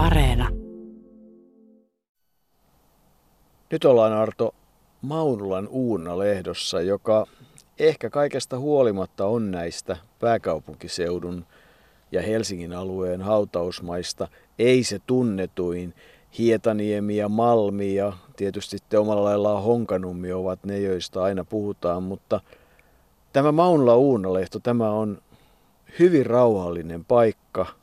Areena. Nyt ollaan Arto Maunulan Uuna-lehdossa, joka ehkä kaikesta huolimatta on näistä pääkaupunkiseudun ja Helsingin alueen hautausmaista ei se tunnetuin. Hietaniemi ja Malmi ja tietysti te omalla laillaan Honkanummi ovat ne, joista aina puhutaan, mutta tämä Maunula Uunalehto, tämä on hyvin rauhallinen paikka.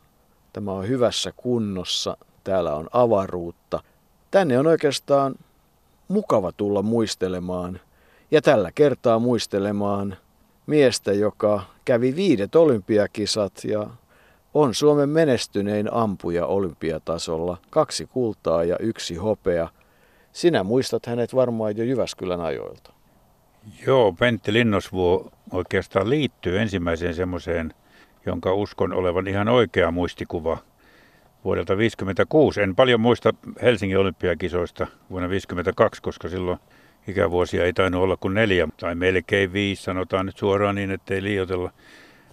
Tämä on hyvässä kunnossa, täällä on avaruutta. Tänne on oikeastaan mukava tulla muistelemaan ja tällä kertaa muistelemaan miestä, joka kävi viidet olympiakisat ja on Suomen menestynein ampuja olympiatasolla. Kaksi kultaa ja yksi hopea. Sinä muistat hänet varmaan jo Jyväskylän ajoilta. Joo, Pentti Linnosvuo oikeastaan liittyy ensimmäiseen semmoiseen, jonka uskon olevan ihan oikea muistikuva vuodelta 1956. En paljon muista Helsingin olympiakisoista vuonna 1952, koska silloin ikävuosia ei tainnut olla kuin neljä tai melkein viisi, sanotaan nyt suoraan niin, ettei liioitella.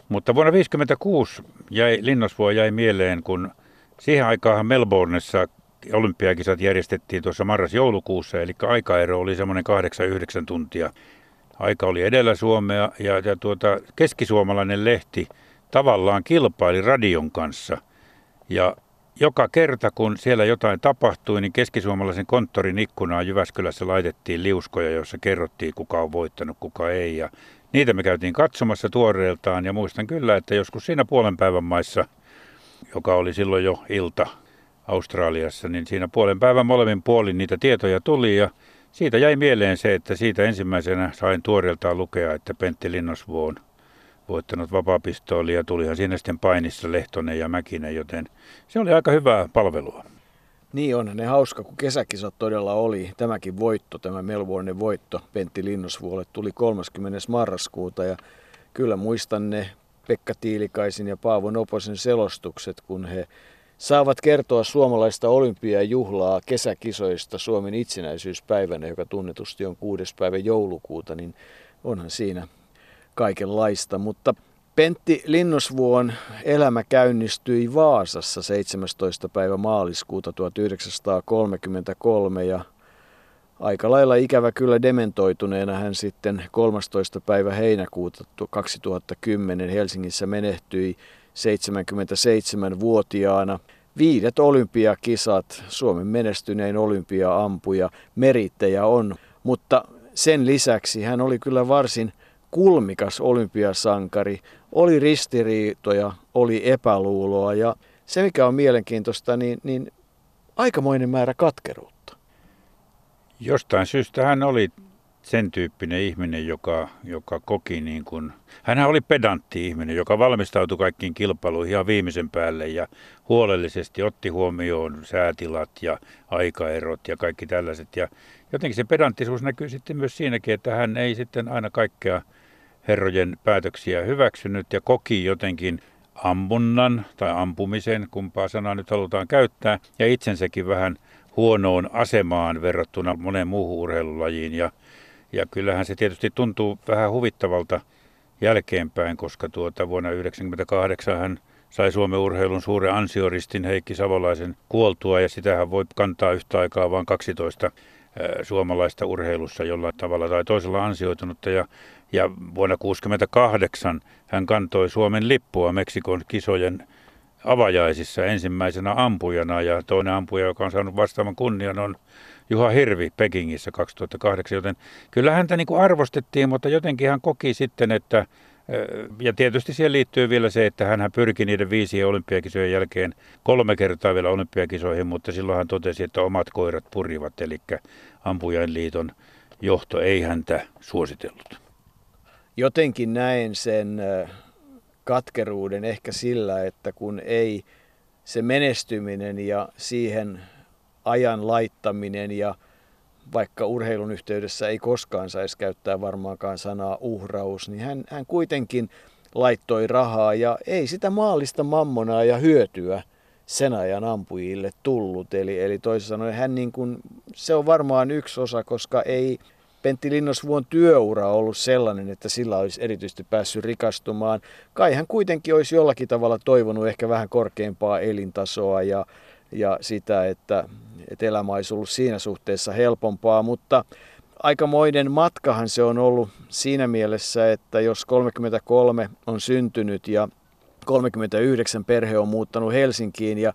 Mutta vuonna 1956 jäi, Linnosvuo jäi mieleen, kun siihen aikaan Melbourneissa olympiakisat järjestettiin tuossa marras-joulukuussa, eli aikaero oli semmoinen 8-9 tuntia. Aika oli edellä Suomea ja, ja tuota, keskisuomalainen lehti tavallaan kilpaili radion kanssa. Ja joka kerta, kun siellä jotain tapahtui, niin keskisuomalaisen konttorin ikkunaan Jyväskylässä laitettiin liuskoja, joissa kerrottiin, kuka on voittanut, kuka ei. Ja niitä me käytiin katsomassa tuoreeltaan ja muistan kyllä, että joskus siinä puolen päivän maissa, joka oli silloin jo ilta Australiassa, niin siinä puolen päivän molemmin puolin niitä tietoja tuli ja siitä jäi mieleen se, että siitä ensimmäisenä sain tuoreeltaan lukea, että Pentti Linnosvuo on voittanut vapaapistooli ja tulihan siinä sitten painissa Lehtonen ja Mäkinen, joten se oli aika hyvää palvelua. Niin on, ne hauska, kun kesäkisat todella oli. Tämäkin voitto, tämä Melbourne voitto Pentti Linnosvuolle tuli 30. marraskuuta ja kyllä muistan ne Pekka Tiilikaisin ja Paavo Noposen selostukset, kun he saavat kertoa suomalaista olympiajuhlaa kesäkisoista Suomen itsenäisyyspäivänä, joka tunnetusti on 6. päivä joulukuuta, niin onhan siinä kaikenlaista. Mutta Pentti Linnosvuon elämä käynnistyi Vaasassa 17. päivä maaliskuuta 1933 ja aika lailla ikävä kyllä dementoituneena hän sitten 13. päivä heinäkuuta 2010 Helsingissä menehtyi 77-vuotiaana. Viidet olympiakisat, Suomen menestynein olympiaampuja, merittäjä on, mutta sen lisäksi hän oli kyllä varsin kulmikas olympiasankari, oli ristiriitoja, oli epäluuloa ja se mikä on mielenkiintoista, niin, niin aikamoinen määrä katkeruutta. Jostain syystä hän oli sen tyyppinen ihminen, joka, joka koki niin kuin, hän oli pedantti ihminen, joka valmistautui kaikkiin kilpailuihin ihan viimeisen päälle ja huolellisesti otti huomioon säätilat ja aikaerot ja kaikki tällaiset. Ja jotenkin se pedanttisuus näkyy sitten myös siinäkin, että hän ei sitten aina kaikkea herrojen päätöksiä hyväksynyt ja koki jotenkin ammunnan tai ampumisen, kumpaa sanaa nyt halutaan käyttää, ja itsensäkin vähän huonoon asemaan verrattuna moneen muuhun urheilulajiin. Ja, ja kyllähän se tietysti tuntuu vähän huvittavalta jälkeenpäin, koska tuota vuonna 1998 hän sai Suomen urheilun suuren ansioristin Heikki Savolaisen kuoltua ja sitähän voi kantaa yhtä aikaa vain 12 suomalaista urheilussa jollain tavalla tai toisella ansioitunutta. Ja ja vuonna 1968 hän kantoi Suomen lippua Meksikon kisojen avajaisissa ensimmäisenä ampujana. Ja toinen ampuja, joka on saanut vastaavan kunnian, on Juha Hirvi Pekingissä 2008, joten kyllä häntä niin kuin arvostettiin, mutta jotenkin hän koki sitten, että ja tietysti siihen liittyy vielä se, että hän pyrki niiden viisi olympiakisojen jälkeen kolme kertaa vielä olympiakisoihin, mutta silloin hän totesi, että omat koirat purivat, eli ampujainliiton johto ei häntä suositellut jotenkin näen sen katkeruuden ehkä sillä, että kun ei se menestyminen ja siihen ajan laittaminen ja vaikka urheilun yhteydessä ei koskaan saisi käyttää varmaankaan sanaa uhraus, niin hän, hän kuitenkin laittoi rahaa ja ei sitä maallista mammonaa ja hyötyä sen ajan ampujille tullut. Eli, eli toisin sanoen hän niin kuin, se on varmaan yksi osa, koska ei, Pentti Linnosvuon työura on ollut sellainen, että sillä olisi erityisesti päässyt rikastumaan. Kai hän kuitenkin olisi jollakin tavalla toivonut ehkä vähän korkeampaa elintasoa ja, ja sitä, että, että elämä olisi ollut siinä suhteessa helpompaa, mutta aikamoinen matkahan se on ollut siinä mielessä, että jos 33 on syntynyt ja 39 perhe on muuttanut Helsinkiin ja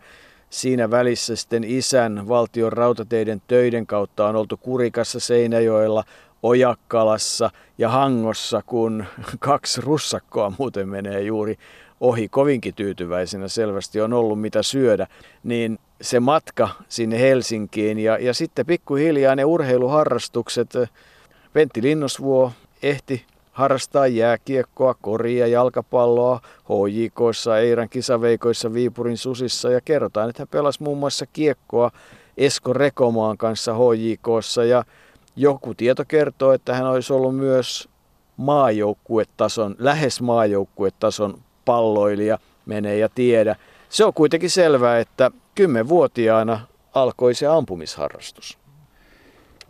siinä välissä sitten isän valtion rautateiden töiden kautta on oltu Kurikassa, Seinäjoella, Ojakkalassa ja Hangossa, kun kaksi russakkoa muuten menee juuri ohi kovinkin tyytyväisenä selvästi on ollut mitä syödä, niin se matka sinne Helsinkiin ja, ja sitten pikkuhiljaa ne urheiluharrastukset. Pentti Linnosvuo ehti harrastaa jääkiekkoa, koria, jalkapalloa, HJKissa, Eiran kisaveikoissa, Viipurin susissa ja kerrotaan, että hän pelasi muun muassa kiekkoa Esko Rekomaan kanssa HJKssa ja joku tieto kertoo, että hän olisi ollut myös maajoukkuetason, lähes maajoukkuetason palloilija, menee ja tiedä. Se on kuitenkin selvää, että kymmenvuotiaana alkoi se ampumisharrastus.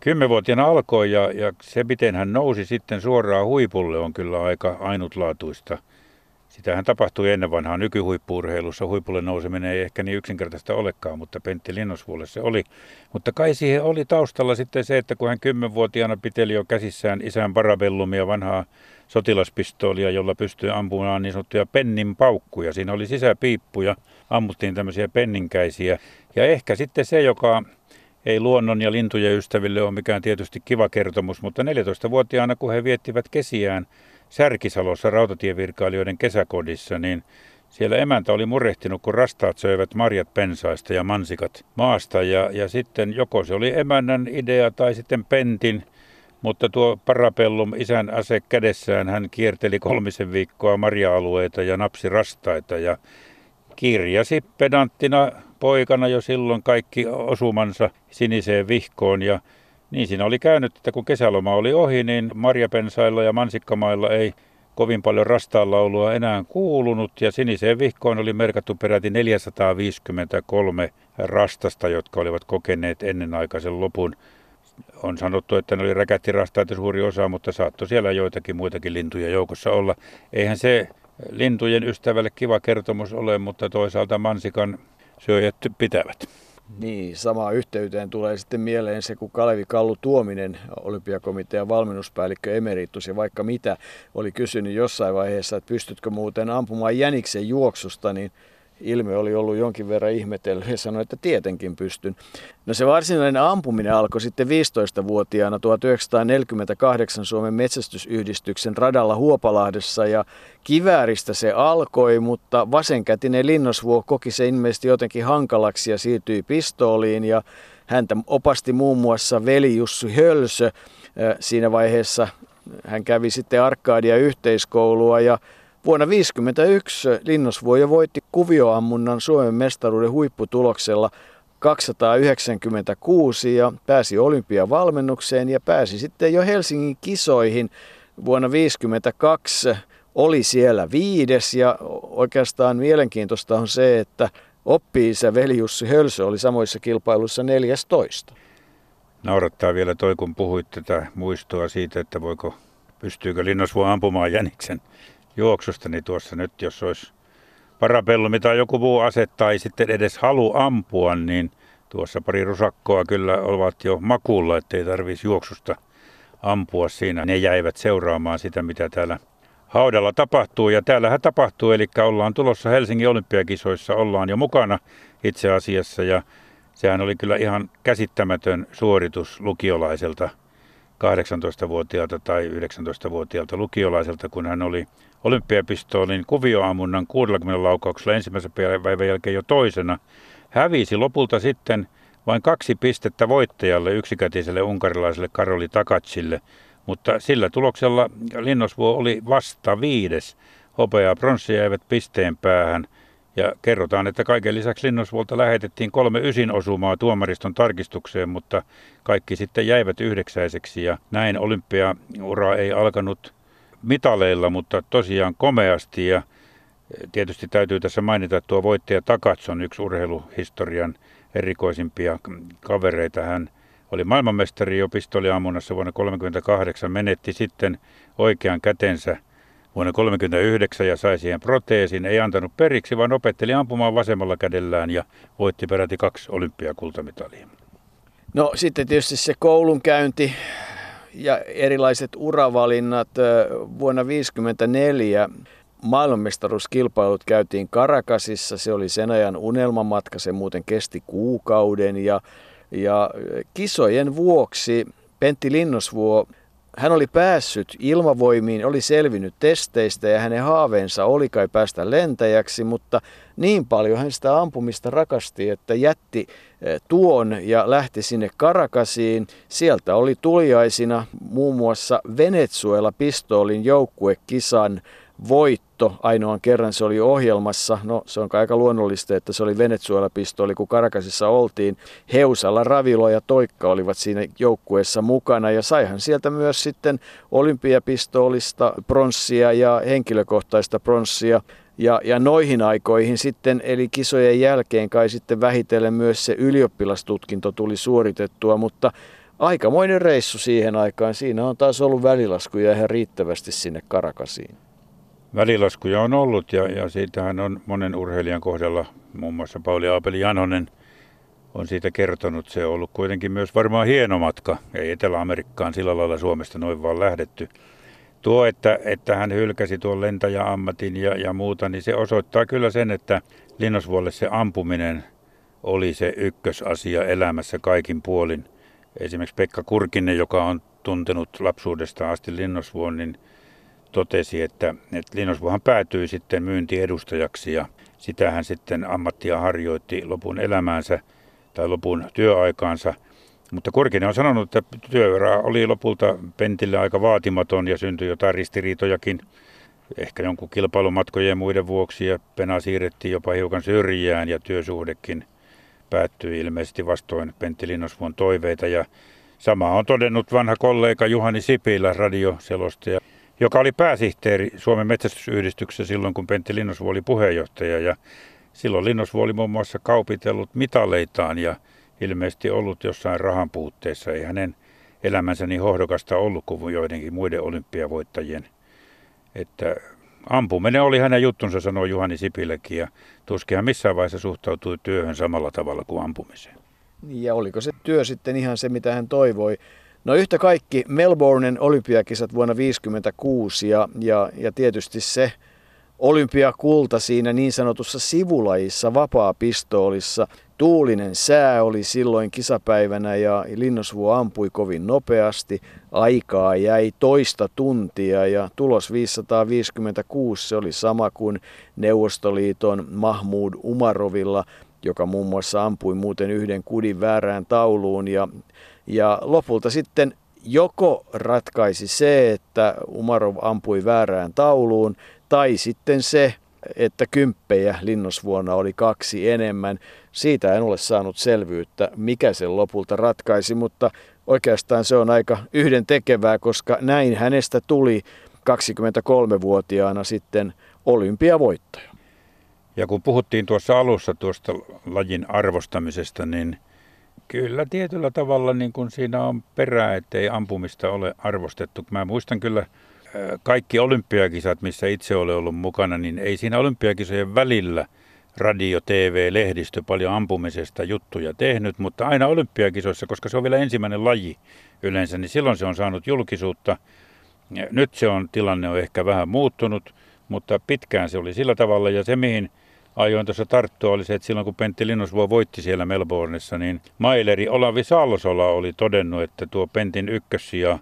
Kymmenvuotiaana alkoi ja, ja se, miten hän nousi sitten suoraan huipulle, on kyllä aika ainutlaatuista. Sitähän tapahtui ennen vanhaa nykyhuippuurheilussa. Huipulle nouseminen ei ehkä niin yksinkertaista olekaan, mutta Pentti Linnosvuolle se oli. Mutta kai siihen oli taustalla sitten se, että kun hän kymmenvuotiaana piteli jo käsissään isän parabellumia, vanhaa sotilaspistoolia, jolla pystyi ampumaan niin sanottuja pennin paukkuja. Siinä oli sisäpiippuja, ammuttiin tämmöisiä penninkäisiä. Ja ehkä sitten se, joka ei luonnon ja lintujen ystäville ole mikään tietysti kiva kertomus, mutta 14-vuotiaana, kun he viettivät kesiään Särkisalossa rautatievirkailijoiden kesäkodissa, niin siellä emäntä oli murehtinut, kun rastaat söivät marjat pensaista ja mansikat maasta. Ja, ja sitten joko se oli emännän idea tai sitten Pentin, mutta tuo parapellum isän ase kädessään, hän kierteli kolmisen viikkoa marja-alueita ja napsi rastaita ja kirjasi pedanttina poikana jo silloin kaikki osumansa siniseen vihkoon ja niin siinä oli käynyt, että kun kesäloma oli ohi, niin marjapensailla ja mansikkamailla ei kovin paljon rastaanlaulua enää kuulunut ja siniseen vihkoon oli merkattu peräti 453 rastasta, jotka olivat kokeneet ennenaikaisen lopun. On sanottu, että ne oli räkättirastaita suuri osa, mutta saattoi siellä joitakin muitakin lintuja joukossa olla. Eihän se lintujen ystävälle kiva kertomus ole, mutta toisaalta mansikan syöjät pitävät. Niin, samaan yhteyteen tulee sitten mieleen se, kun Kalevi Kallu Tuominen, olympiakomitean valmennuspäällikkö emeritus ja vaikka mitä, oli kysynyt jossain vaiheessa, että pystytkö muuten ampumaan jäniksen juoksusta, niin ilme oli ollut jonkin verran ihmetellyt ja sanoi, että tietenkin pystyn. No se varsinainen ampuminen alkoi sitten 15-vuotiaana 1948 Suomen metsästysyhdistyksen radalla Huopalahdessa ja kivääristä se alkoi, mutta vasenkätinen linnosvuo koki se ilmeisesti jotenkin hankalaksi ja siirtyi pistooliin ja häntä opasti muun muassa veli Jussi Hölsö. Siinä vaiheessa hän kävi sitten Arkadia yhteiskoulua ja Vuonna 1951 Linnosvuoja voitti kuvioammunnan Suomen mestaruuden huipputuloksella 296 ja pääsi olympiavalmennukseen ja pääsi sitten jo Helsingin kisoihin vuonna 1952 oli siellä viides ja oikeastaan mielenkiintoista on se, että oppi-isä veli Jussi Hölsö oli samoissa kilpailuissa 14. Naurattaa vielä toi, kun puhuit tätä muistoa siitä, että voiko, pystyykö Linnosvuo ampumaan jäniksen juoksusta, niin tuossa nyt jos olisi parapellumi tai joku muu ase tai sitten edes halu ampua, niin tuossa pari rusakkoa kyllä ovat jo makuulla, ettei tarvitsisi juoksusta ampua siinä. Ne jäivät seuraamaan sitä, mitä täällä haudalla tapahtuu. Ja täällähän tapahtuu, eli ollaan tulossa Helsingin olympiakisoissa, ollaan jo mukana itse asiassa. Ja sehän oli kyllä ihan käsittämätön suoritus lukiolaiselta 18-vuotiaalta tai 19-vuotiaalta lukiolaiselta, kun hän oli olympiapistoolin kuvioammunnan 60 laukauksella ensimmäisen päivän jälkeen jo toisena. Hävisi lopulta sitten vain kaksi pistettä voittajalle, yksikätiselle unkarilaiselle Karoli Takatsille, mutta sillä tuloksella Linnosvuo oli vasta viides. Hopea ja pronssi jäivät pisteen päähän. Ja kerrotaan, että kaiken lisäksi Linnosvuolta lähetettiin kolme ysin osumaa tuomariston tarkistukseen, mutta kaikki sitten jäivät yhdeksäiseksi ja näin olympiaura ei alkanut mitaleilla, mutta tosiaan komeasti ja tietysti täytyy tässä mainita, tuo voittaja Takatson, yksi urheiluhistorian erikoisimpia kavereita. Hän oli maailmanmestari jo pistoliammunnassa vuonna 1938, menetti sitten oikean kätensä vuonna 1939 ja sai siihen proteesin. Ei antanut periksi, vaan opetteli ampumaan vasemmalla kädellään ja voitti peräti kaksi olympiakultamitalia. No sitten tietysti se koulunkäynti ja erilaiset uravalinnat vuonna 1954 maailmanmestaruuskilpailut käytiin Karakasissa. Se oli sen ajan unelmamatka, se muuten kesti kuukauden ja, ja kisojen vuoksi Pentti Linnosvuo hän oli päässyt ilmavoimiin, oli selvinnyt testeistä ja hänen haaveensa oli kai päästä lentäjäksi, mutta niin paljon hän sitä ampumista rakasti, että jätti eh, tuon ja lähti sinne Karakasiin. Sieltä oli tuliaisina muun muassa Venezuela-pistoolin joukkuekisan voitto. Ainoan kerran se oli ohjelmassa. No se on aika luonnollista, että se oli Venezuela-pistooli, kun Karakasissa oltiin. Heusalla, Ravilo ja Toikka olivat siinä joukkueessa mukana ja saihan sieltä myös sitten olympiapistoolista pronssia ja henkilökohtaista pronssia. Ja, ja noihin aikoihin sitten, eli kisojen jälkeen kai sitten vähitellen myös se ylioppilastutkinto tuli suoritettua, mutta aikamoinen reissu siihen aikaan. Siinä on taas ollut välilaskuja ihan riittävästi sinne Karakasiin. Välilaskuja on ollut ja, ja siitähän on monen urheilijan kohdalla, muun muassa Pauli Aapeli Janonen on siitä kertonut. Se on ollut kuitenkin myös varmaan hieno matka. Ei Etelä-Amerikkaan sillä lailla Suomesta noin vaan lähdetty. Tuo, että, että hän hylkäsi tuon lentäjäammatin ja, ja muuta, niin se osoittaa kyllä sen, että Linnosvuolle se ampuminen oli se ykkösasia elämässä kaikin puolin. Esimerkiksi Pekka Kurkinen, joka on tuntenut lapsuudesta asti Linnosvuon, niin totesi, että, että Linnosvuohan päätyi sitten myyntiedustajaksi ja sitä hän sitten ammattia harjoitti lopun elämäänsä tai lopun työaikaansa. Mutta Kurkinen on sanonut, että työura oli lopulta Pentille aika vaatimaton ja syntyi jotain ristiriitojakin. Ehkä jonkun kilpailumatkojen ja muiden vuoksi ja Pena siirrettiin jopa hiukan syrjään ja työsuhdekin päättyi ilmeisesti vastoin Pentti Linnosvuon toiveita. Ja sama on todennut vanha kollega Juhani Sipilä radioselostaja joka oli pääsihteeri Suomen metsästysyhdistyksessä silloin, kun Pentti Linnosvuo oli puheenjohtaja. Ja silloin Linnosvuo oli muun muassa kaupitellut mitaleitaan ja ilmeisesti ollut jossain rahan puutteessa. Ei hänen elämänsä niin hohdokasta ollut kuin joidenkin muiden olympiavoittajien. Että ampuminen oli hänen juttunsa, sanoi Juhani Sipiläkin, ja tuskin missään vaiheessa suhtautui työhön samalla tavalla kuin ampumiseen. Ja oliko se työ sitten ihan se, mitä hän toivoi? No yhtä kaikki Melbournen olympiakisat vuonna 1956 ja, ja, ja tietysti se olympiakulta siinä niin sanotussa sivulajissa vapaa-pistoolissa. Tuulinen sää oli silloin kisapäivänä ja Linnosvuo ampui kovin nopeasti. Aikaa jäi toista tuntia ja tulos 556 se oli sama kuin Neuvostoliiton Mahmud Umarovilla, joka muun muassa ampui muuten yhden kudin väärään tauluun ja ja lopulta sitten joko ratkaisi se, että Umarov ampui väärään tauluun, tai sitten se, että kymppejä linnosvuonna oli kaksi enemmän. Siitä en ole saanut selvyyttä, mikä sen lopulta ratkaisi, mutta oikeastaan se on aika yhden tekevää, koska näin hänestä tuli 23-vuotiaana sitten olympiavoittaja. Ja kun puhuttiin tuossa alussa tuosta lajin arvostamisesta, niin – Kyllä tietyllä tavalla niin kuin siinä on perää, ettei ampumista ole arvostettu. Mä muistan kyllä kaikki olympiakisat, missä itse olen ollut mukana, niin ei siinä olympiakisojen välillä radio, TV, lehdistö paljon ampumisesta juttuja tehnyt, mutta aina olympiakisoissa, koska se on vielä ensimmäinen laji yleensä, niin silloin se on saanut julkisuutta. Nyt se on, tilanne on ehkä vähän muuttunut, mutta pitkään se oli sillä tavalla ja se mihin ajoin tuossa tarttua oli se, että silloin kun Pentti Linnusvuo voitti siellä Melbourneissa, niin Maileri Olavi Sallosola oli todennut, että tuo Pentin ykkössija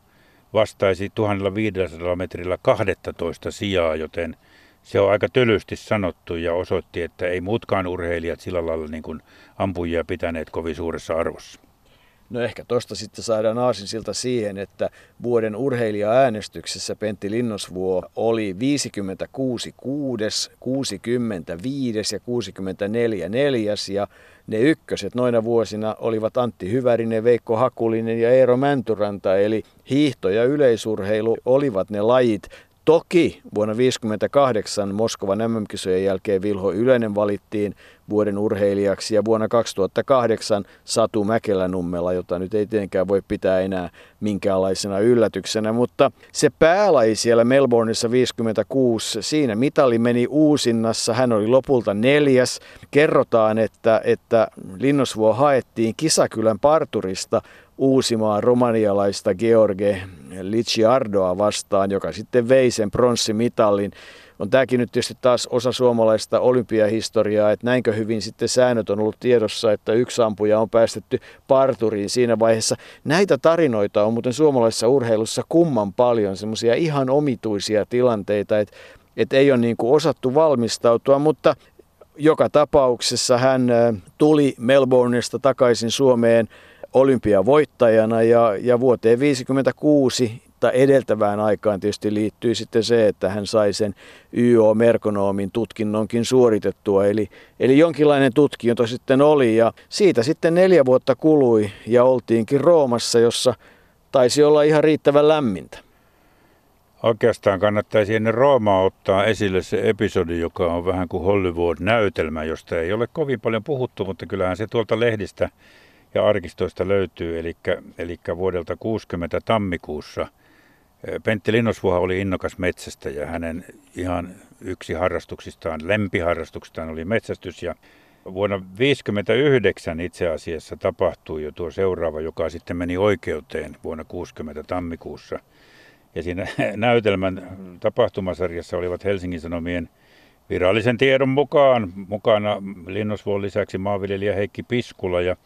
vastaisi 1500 metrillä 12 sijaa, joten se on aika tylysti sanottu ja osoitti, että ei muutkaan urheilijat sillä lailla niin kuin ampujia pitäneet kovin suuressa arvossa. No ehkä tuosta sitten saadaan aasinsilta siihen, että vuoden urheilija-äänestyksessä Pentti Linnosvuo oli 56 kuudes, 65 ja 64 neljäs ja ne ykköset noina vuosina olivat Antti Hyvärinen, Veikko Hakulinen ja Eero Mäntyranta, eli hiihto ja yleisurheilu olivat ne lajit, Toki vuonna 1958 Moskovan MM-kisojen jälkeen Vilho Yleinen valittiin vuoden urheilijaksi ja vuonna 2008 Satu Mäkelänummela, jota nyt ei tietenkään voi pitää enää minkäänlaisena yllätyksenä, mutta se päälaji siellä Melbourneissa 56, siinä mitali meni uusinnassa, hän oli lopulta neljäs. Kerrotaan, että, että Linnosvuo haettiin Kisakylän parturista uusimaan romanialaista George Liciardoa vastaan, joka sitten vei sen pronssimitalin. On tämäkin nyt tietysti taas osa suomalaista olympiahistoriaa, että näinkö hyvin sitten säännöt on ollut tiedossa, että yksi ampuja on päästetty parturiin siinä vaiheessa. Näitä tarinoita on muuten suomalaisessa urheilussa kumman paljon, semmoisia ihan omituisia tilanteita, että, että ei ole niin kuin osattu valmistautua, mutta joka tapauksessa hän tuli Melbourneista takaisin Suomeen olympiavoittajana ja, ja vuoteen 1956 tai edeltävään aikaan tietysti liittyy sitten se, että hän sai sen YO-merkonoomin tutkinnonkin suoritettua. Eli, eli jonkinlainen tutkinto sitten oli ja siitä sitten neljä vuotta kului ja oltiinkin Roomassa, jossa taisi olla ihan riittävän lämmintä. Oikeastaan kannattaisi ennen Roomaa ottaa esille se episodi, joka on vähän kuin Hollywood-näytelmä, josta ei ole kovin paljon puhuttu, mutta kyllähän se tuolta lehdistä ja arkistoista löytyy. Eli, eli vuodelta 60 tammikuussa Pentti Linnosvuoha oli innokas metsästä ja hänen ihan yksi harrastuksistaan, lempiharrastuksistaan oli metsästys ja vuonna 1959 itse asiassa tapahtui jo tuo seuraava, joka sitten meni oikeuteen vuonna 60 tammikuussa. Ja siinä näytelmän tapahtumasarjassa olivat Helsingin Sanomien virallisen tiedon mukaan mukana Linnosvuon lisäksi maanviljelijä Heikki Piskula ja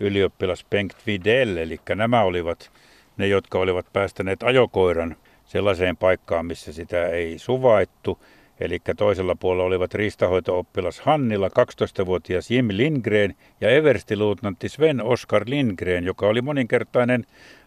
ylioppilas Bengt Videll, eli nämä olivat ne, jotka olivat päästäneet ajokoiran sellaiseen paikkaan, missä sitä ei suvaittu. Eli toisella puolella olivat riistahoito-oppilas Hannila, 12-vuotias Jim Lindgren ja everstiluutnantti Sven Oskar Lindgren, joka oli moninkertainen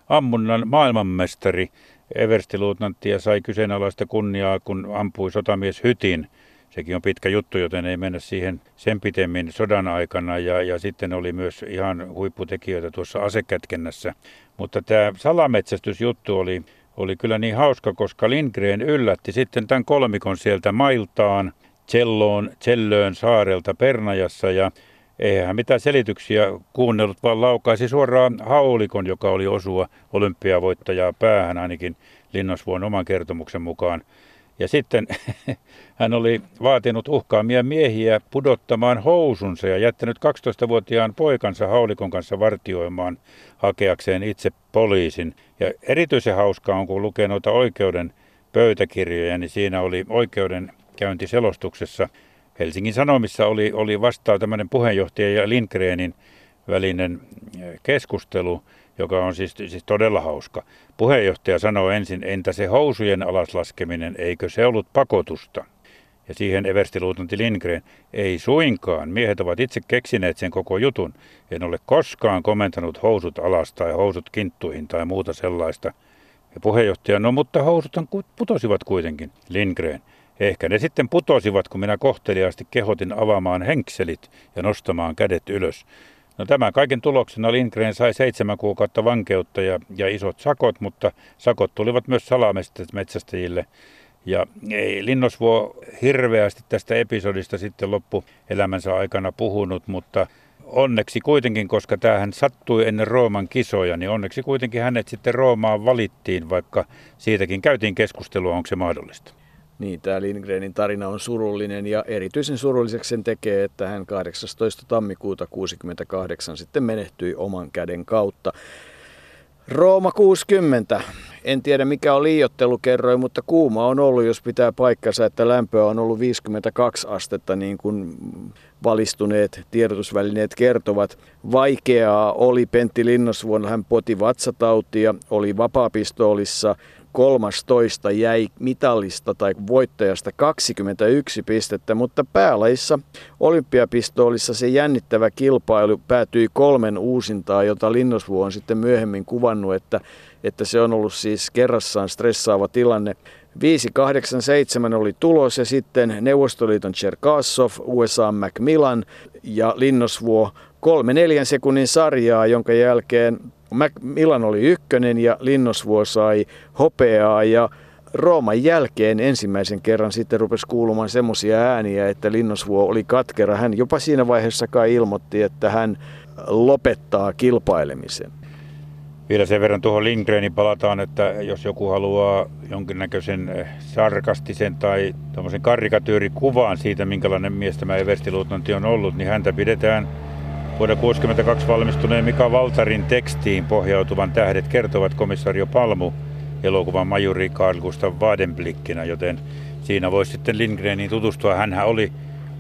ammunnan maailmanmestari. Everstiluutnantti ja sai kyseenalaista kunniaa, kun ampui sotamies Hytin sekin on pitkä juttu, joten ei mennä siihen sen pitemmin sodan aikana. Ja, ja sitten oli myös ihan huipputekijöitä tuossa asekätkennässä. Mutta tämä salametsästysjuttu oli, oli kyllä niin hauska, koska Lindgren yllätti sitten tämän kolmikon sieltä mailtaan Celloon, Cellöön saarelta Pernajassa ja eihän mitään selityksiä kuunnellut, vaan laukaisi suoraan haulikon, joka oli osua olympiavoittajaa päähän ainakin Linnosvuon oman kertomuksen mukaan. Ja sitten hän oli vaatinut uhkaamia miehiä pudottamaan housunsa ja jättänyt 12-vuotiaan poikansa haulikon kanssa vartioimaan hakeakseen itse poliisin. Ja erityisen hauskaa on, kun lukee noita oikeuden pöytäkirjoja, niin siinä oli oikeuden käyntiselostuksessa. Helsingin Sanomissa oli, oli vastaa tämmöinen puheenjohtaja ja Lindgrenin välinen eh, keskustelu, joka on siis, siis todella hauska. Puheenjohtaja sanoo ensin, entä se housujen alaslaskeminen, eikö se ollut pakotusta? Ja siihen everstiluutanti Lindgren, ei suinkaan, miehet ovat itse keksineet sen koko jutun. En ole koskaan komentanut housut alas tai housut kinttuihin tai muuta sellaista. Ja puheenjohtaja, no mutta housuthan putosivat kuitenkin. Lindgren, ehkä ne sitten putosivat, kun minä kohteliaasti kehotin avaamaan henkselit ja nostamaan kädet ylös. No tämän kaiken tuloksena Lindgren sai seitsemän kuukautta vankeutta ja, ja isot sakot, mutta sakot tulivat myös salametsästäjille. Ja ei Linnosvuo hirveästi tästä episodista sitten loppu elämänsä aikana puhunut, mutta onneksi kuitenkin, koska tämähän sattui ennen Rooman kisoja, niin onneksi kuitenkin hänet sitten Roomaan valittiin, vaikka siitäkin käytiin keskustelua, onko se mahdollista. Niin, tämä Lindgrenin tarina on surullinen ja erityisen surulliseksi sen tekee, että hän 18. tammikuuta 68 sitten menehtyi oman käden kautta. Rooma 60. En tiedä mikä on liiottelukerroin, mutta kuuma on ollut, jos pitää paikkansa, että lämpöä on ollut 52 astetta, niin kuin valistuneet tiedotusvälineet kertovat. Vaikeaa oli Pentti Linnosvuonna, hän poti vatsatautia, oli vapaapistoolissa 13 jäi mitallista tai voittajasta 21 pistettä, mutta päälajissa olympiapistoolissa se jännittävä kilpailu päätyi kolmen uusintaa, jota Linnosvuo on sitten myöhemmin kuvannut, että, että se on ollut siis kerrassaan stressaava tilanne. 587 oli tulos ja sitten Neuvostoliiton Cherkasov, USA Macmillan ja Linnosvuo kolme neljän sekunnin sarjaa, jonka jälkeen Milan oli ykkönen ja Linnosvuo sai hopeaa ja Rooman jälkeen ensimmäisen kerran sitten rupesi kuulumaan semmoisia ääniä, että Linnosvuo oli katkera. Hän jopa siinä vaiheessa kai ilmoitti, että hän lopettaa kilpailemisen. Vielä sen verran tuohon Lindgrenin palataan, että jos joku haluaa jonkinnäköisen eh, sarkastisen tai karikatyyrikuvan siitä, minkälainen mies tämä everstiluutnantti on ollut, niin häntä pidetään vuonna 1962 valmistuneen Mika Valtarin tekstiin pohjautuvan Tähdet kertovat komissario Palmu elokuvan majuri Carl Gustav Wadenblickinä, joten siinä voisi sitten Lindgreniin tutustua. Hänhän oli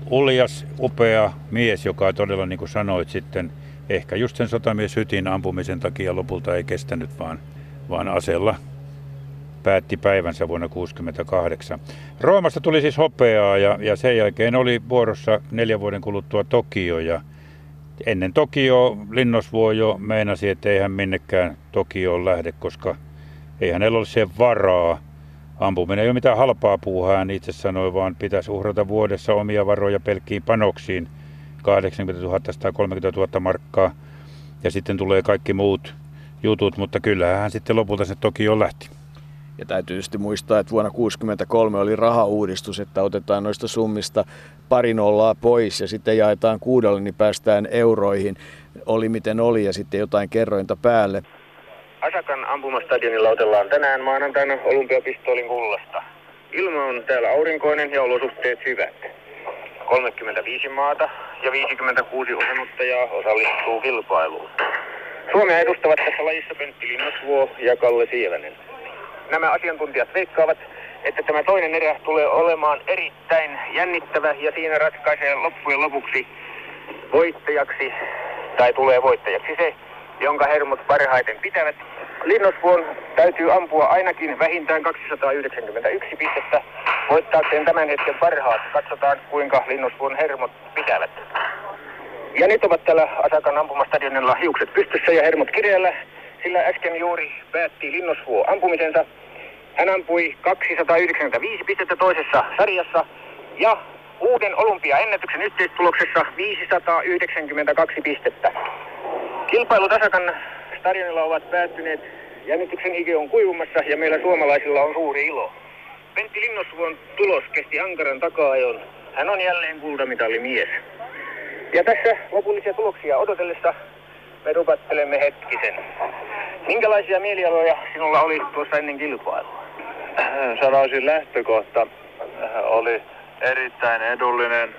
uljas, upea mies, joka todella, niin kuin sanoit, sitten – ehkä just sen sotamies Hytin ampumisen takia lopulta ei kestänyt, vaan, vaan asella päätti päivänsä vuonna 1968. Roomasta tuli siis hopeaa ja, ja sen jälkeen oli vuorossa neljän vuoden kuluttua Tokio ja ennen Tokio Linnosvuo jo meinasi, että ei hän minnekään Tokioon lähde, koska ei hänellä ole siihen varaa. Ampuminen ei ole mitään halpaa puuhaa, hän itse sanoi, vaan pitäisi uhrata vuodessa omia varoja pelkkiin panoksiin – 80 000 tai 30 000 markkaa ja sitten tulee kaikki muut jutut, mutta kyllähän hän sitten lopulta se toki jo lähti. Ja täytyy tietysti muistaa, että vuonna 1963 oli rahauudistus, että otetaan noista summista pari nollaa pois ja sitten jaetaan kuudelle, niin päästään euroihin. Oli miten oli ja sitten jotain kerrointa päälle. Asakan ampumastadionilla otellaan tänään maanantaina olympiapistoolin kullasta. Ilma on täällä aurinkoinen ja olosuhteet hyvät. 35 maata ja 56 osanottajaa osallistuu kilpailuun. Suomea edustavat tässä lajissa Pentti Linnasvuo ja Kalle Sievänen. Nämä asiantuntijat veikkaavat, että tämä toinen erä tulee olemaan erittäin jännittävä ja siinä ratkaisee loppujen lopuksi voittajaksi tai tulee voittajaksi se, jonka hermot parhaiten pitävät. Linnosvuon täytyy ampua ainakin vähintään 291 pistettä voittaakseen tämän hetken parhaat. Katsotaan kuinka Linnusvuon hermot pitävät. Ja nyt ovat tällä Asakan ampumastadionilla hiukset pystyssä ja hermot kirjalla, sillä äsken juuri päätti Linnosvuo ampumisensa. Hän ampui 295 pistettä toisessa sarjassa ja uuden olympiaennätyksen yhteistuloksessa 592 pistettä. Kilpailut Asakan stadionilla ovat päättyneet. Jännityksen hiki on kuivumassa ja meillä suomalaisilla on suuri ilo. Pentti Linnosvuon tulos kesti ankaran takaajon. Hän on jälleen kultamitalimies. Ja tässä lopullisia tuloksia odotellessa me rupattelemme hetkisen. Minkälaisia mielialoja sinulla oli tuossa ennen kilpailua? Sanoisin lähtökohta oli erittäin edullinen.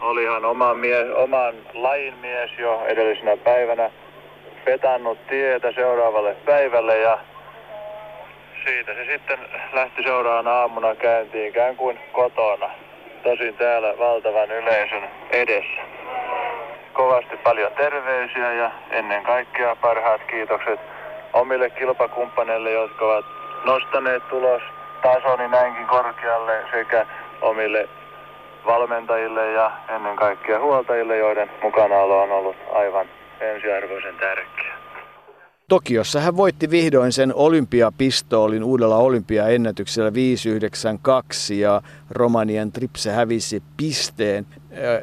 Olihan oma mies, oman lajin mies jo edellisenä päivänä petannut tietä seuraavalle päivälle ja siitä se sitten lähti seuraavana aamuna käyntiin ikään kuin kotona. Tosin täällä valtavan yleisön edessä. Kovasti paljon terveisiä ja ennen kaikkea parhaat kiitokset omille kilpakumppaneille, jotka ovat nostaneet tulos tasoni näinkin korkealle sekä omille valmentajille ja ennen kaikkea huoltajille, joiden mukanaolo on ollut aivan ensiarvoisen tärkeä. Tokiossa hän voitti vihdoin sen olympiapistoolin uudella olympiaennätyksellä 592 ja Romanian Tripse hävisi pisteen.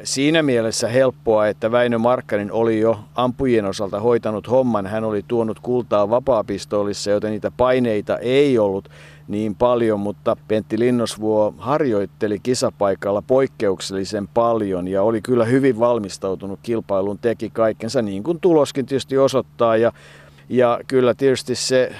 Siinä mielessä helppoa, että Väinö Markkanen oli jo ampujien osalta hoitanut homman. Hän oli tuonut kultaa vapaapistoolissa, joten niitä paineita ei ollut niin paljon, mutta Pentti Linnosvuo harjoitteli kisapaikalla poikkeuksellisen paljon ja oli kyllä hyvin valmistautunut kilpailuun, teki kaikkensa niin kuin tuloskin tietysti osoittaa ja ja kyllä tietysti se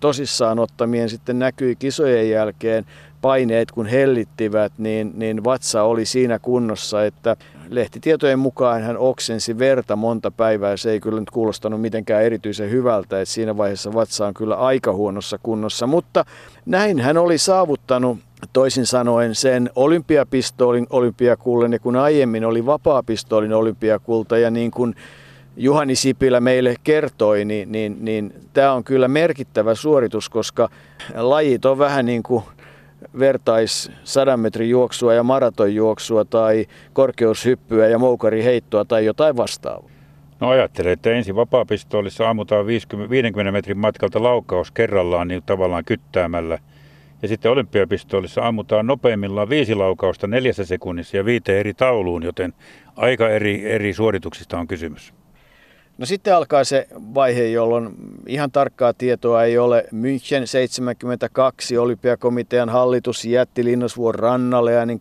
tosissaan ottamien sitten näkyi kisojen jälkeen paineet kun hellittivät, niin, niin vatsa oli siinä kunnossa, että lehtitietojen mukaan hän oksensi verta monta päivää. Se ei kyllä nyt kuulostanut mitenkään erityisen hyvältä, että siinä vaiheessa vatsa on kyllä aika huonossa kunnossa. Mutta näin hän oli saavuttanut toisin sanoen sen olympiapistoolin olympiakullen, ja kun aiemmin oli vapaapistoolin olympiakulta, ja niin kuin Juhani Sipilä meille kertoi, niin, niin, niin tämä on kyllä merkittävä suoritus, koska lajit on vähän niin kuin vertais 100 metrin juoksua ja maratonjuoksua tai korkeushyppyä ja moukariheittoa tai jotain vastaavaa. No ajattelen, että ensin vapaapistoolissa ammutaan 50, 50 metrin matkalta laukaus kerrallaan niin tavallaan kyttäämällä. Ja sitten olympiapistoolissa ammutaan nopeimmillaan viisi laukausta neljässä sekunnissa ja viiteen eri tauluun, joten aika eri, eri suorituksista on kysymys. No sitten alkaa se vaihe, jolloin ihan tarkkaa tietoa ei ole. München 72 olympiakomitean hallitus jätti Linnosvuon rannalle äänin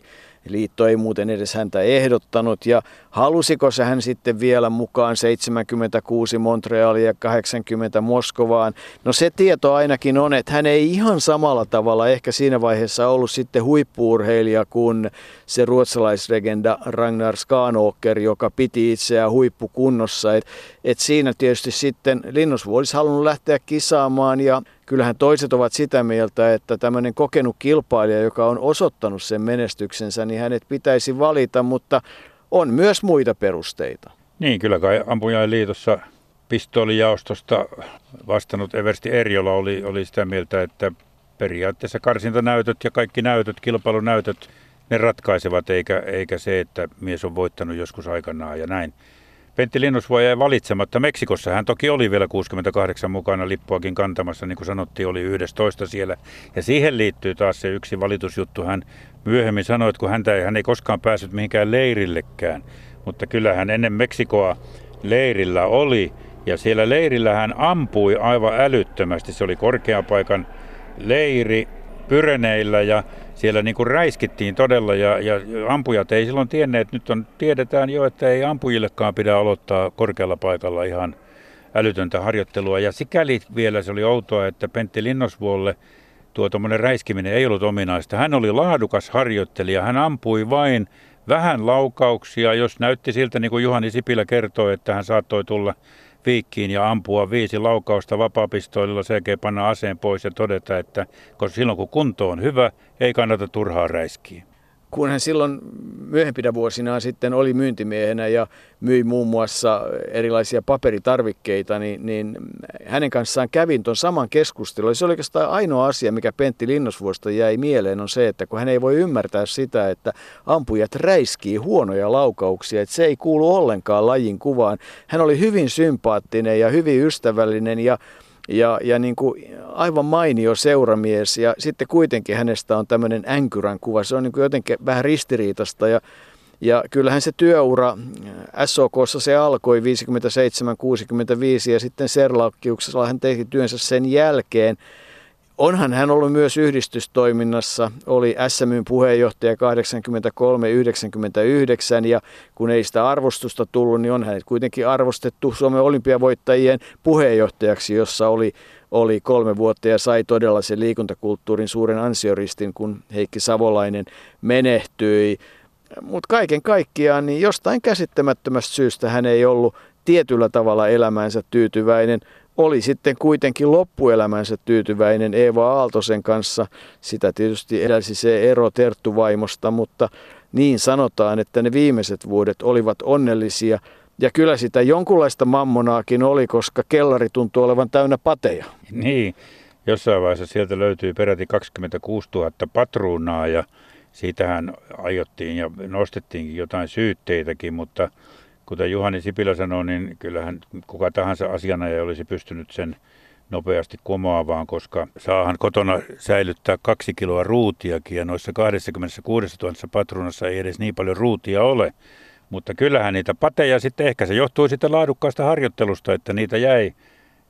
12.5. Liitto ei muuten edes häntä ehdottanut ja halusiko se hän sitten vielä mukaan 76 Montrealia ja 80 Moskovaan. No se tieto ainakin on, että hän ei ihan samalla tavalla ehkä siinä vaiheessa ollut sitten huippuurheilija kuin se ruotsalaisregenda Ragnar Skanåker, joka piti itseään huippukunnossa. Et, et siinä tietysti sitten Linnus olisi halunnut lähteä kisaamaan ja kyllähän toiset ovat sitä mieltä, että tämmöinen kokenut kilpailija, joka on osoittanut sen menestyksensä, niin hänet pitäisi valita, mutta on myös muita perusteita. Niin, kyllä kai ampujain liitossa pistoolijaostosta vastannut Eversti Erjola oli, oli sitä mieltä, että periaatteessa karsintanäytöt ja kaikki näytöt, kilpailunäytöt, ne ratkaisevat, eikä, eikä se, että mies on voittanut joskus aikanaan ja näin. Pentti Linnusvuo jäi valitsematta. Meksikossa hän toki oli vielä 68 mukana lippuakin kantamassa, niin kuin sanottiin, oli 11 siellä. Ja siihen liittyy taas se yksi valitusjuttu. Hän myöhemmin sanoi, että kun häntä ei, hän ei koskaan päässyt mihinkään leirillekään, mutta kyllä hän ennen Meksikoa leirillä oli. Ja siellä leirillä hän ampui aivan älyttömästi. Se oli korkeapaikan leiri Pyreneillä ja siellä niin kuin räiskittiin todella ja, ja ampujat ei silloin tienneet, nyt on, tiedetään jo, että ei ampujillekaan pidä aloittaa korkealla paikalla ihan älytöntä harjoittelua. Ja sikäli vielä se oli outoa, että Pentti Linnosvuolle tuo tuommoinen räiskiminen ei ollut ominaista. Hän oli laadukas harjoittelija, hän ampui vain vähän laukauksia, jos näytti siltä, niin kuin Juhani Sipilä kertoi, että hän saattoi tulla viikkiin ja ampua viisi laukausta vapaapistoililla, sekä panna aseen pois ja todeta, että koska silloin kun kunto on hyvä, ei kannata turhaa räiskiä kun hän silloin myöhempinä vuosina sitten oli myyntimiehenä ja myi muun muassa erilaisia paperitarvikkeita, niin, niin hänen kanssaan kävin tuon saman keskustelun. Se oli oikeastaan ainoa asia, mikä Pentti Linnosvuosta jäi mieleen, on se, että kun hän ei voi ymmärtää sitä, että ampujat räiskii huonoja laukauksia, että se ei kuulu ollenkaan lajin kuvaan. Hän oli hyvin sympaattinen ja hyvin ystävällinen ja ja, ja niin kuin aivan mainio seuramies ja sitten kuitenkin hänestä on tämmöinen änkyrän kuva. Se on niin kuin jotenkin vähän ristiriitasta ja, ja kyllähän se työura SOKssa se alkoi 57-65 ja sitten Serlaukkiuksella hän teki työnsä sen jälkeen. Onhan hän ollut myös yhdistystoiminnassa, oli SMYn puheenjohtaja 83-99 ja kun ei sitä arvostusta tullut, niin on hänet kuitenkin arvostettu Suomen olympiavoittajien puheenjohtajaksi, jossa oli, oli kolme vuotta ja sai todella sen liikuntakulttuurin suuren ansioristin, kun Heikki Savolainen menehtyi. Mutta kaiken kaikkiaan niin jostain käsittämättömästä syystä hän ei ollut tietyllä tavalla elämäänsä tyytyväinen oli sitten kuitenkin loppuelämänsä tyytyväinen Eeva Aaltosen kanssa. Sitä tietysti edelsi se ero Terttu-vaimosta, mutta niin sanotaan, että ne viimeiset vuodet olivat onnellisia. Ja kyllä sitä jonkunlaista mammonaakin oli, koska kellari tuntui olevan täynnä pateja. Niin, jossain vaiheessa sieltä löytyi peräti 26 000 patruunaa ja siitähän aiottiin ja nostettiinkin jotain syytteitäkin, mutta kuten Juhani Sipilä sanoi, niin kyllähän kuka tahansa asianajaja olisi pystynyt sen nopeasti kumoavaan, koska saahan kotona säilyttää kaksi kiloa ruutiakin ja noissa 26 000 patruunassa ei edes niin paljon ruutia ole. Mutta kyllähän niitä pateja sitten, ehkä se johtuu sitten laadukkaasta harjoittelusta, että niitä jäi.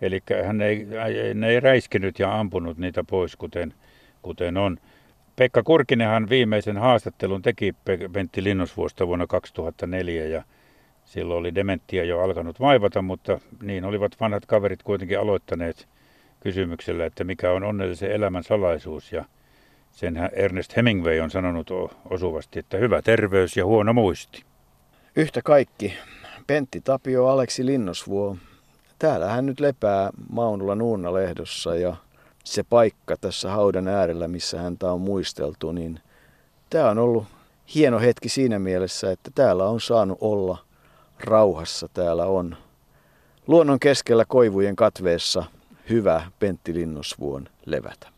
Eli hän ei, ne ei räiskinyt ja ampunut niitä pois, kuten, kuten on. Pekka Kurkinenhan viimeisen haastattelun teki Pentti Linnusvuosta vuonna 2004 ja Silloin oli dementia jo alkanut vaivata, mutta niin olivat vanhat kaverit kuitenkin aloittaneet kysymyksellä, että mikä on onnellisen elämän salaisuus. Ja senhän Ernest Hemingway on sanonut osuvasti, että hyvä terveys ja huono muisti. Yhtä kaikki. Pentti Tapio, Aleksi Linnosvuo. Täällä hän nyt lepää Maunulan Uunna-lehdossa ja se paikka tässä haudan äärellä, missä häntä on muisteltu, niin tämä on ollut hieno hetki siinä mielessä, että täällä on saanut olla – rauhassa täällä on. Luonnon keskellä koivujen katveessa hyvä Pentti Linnusvuon levätä.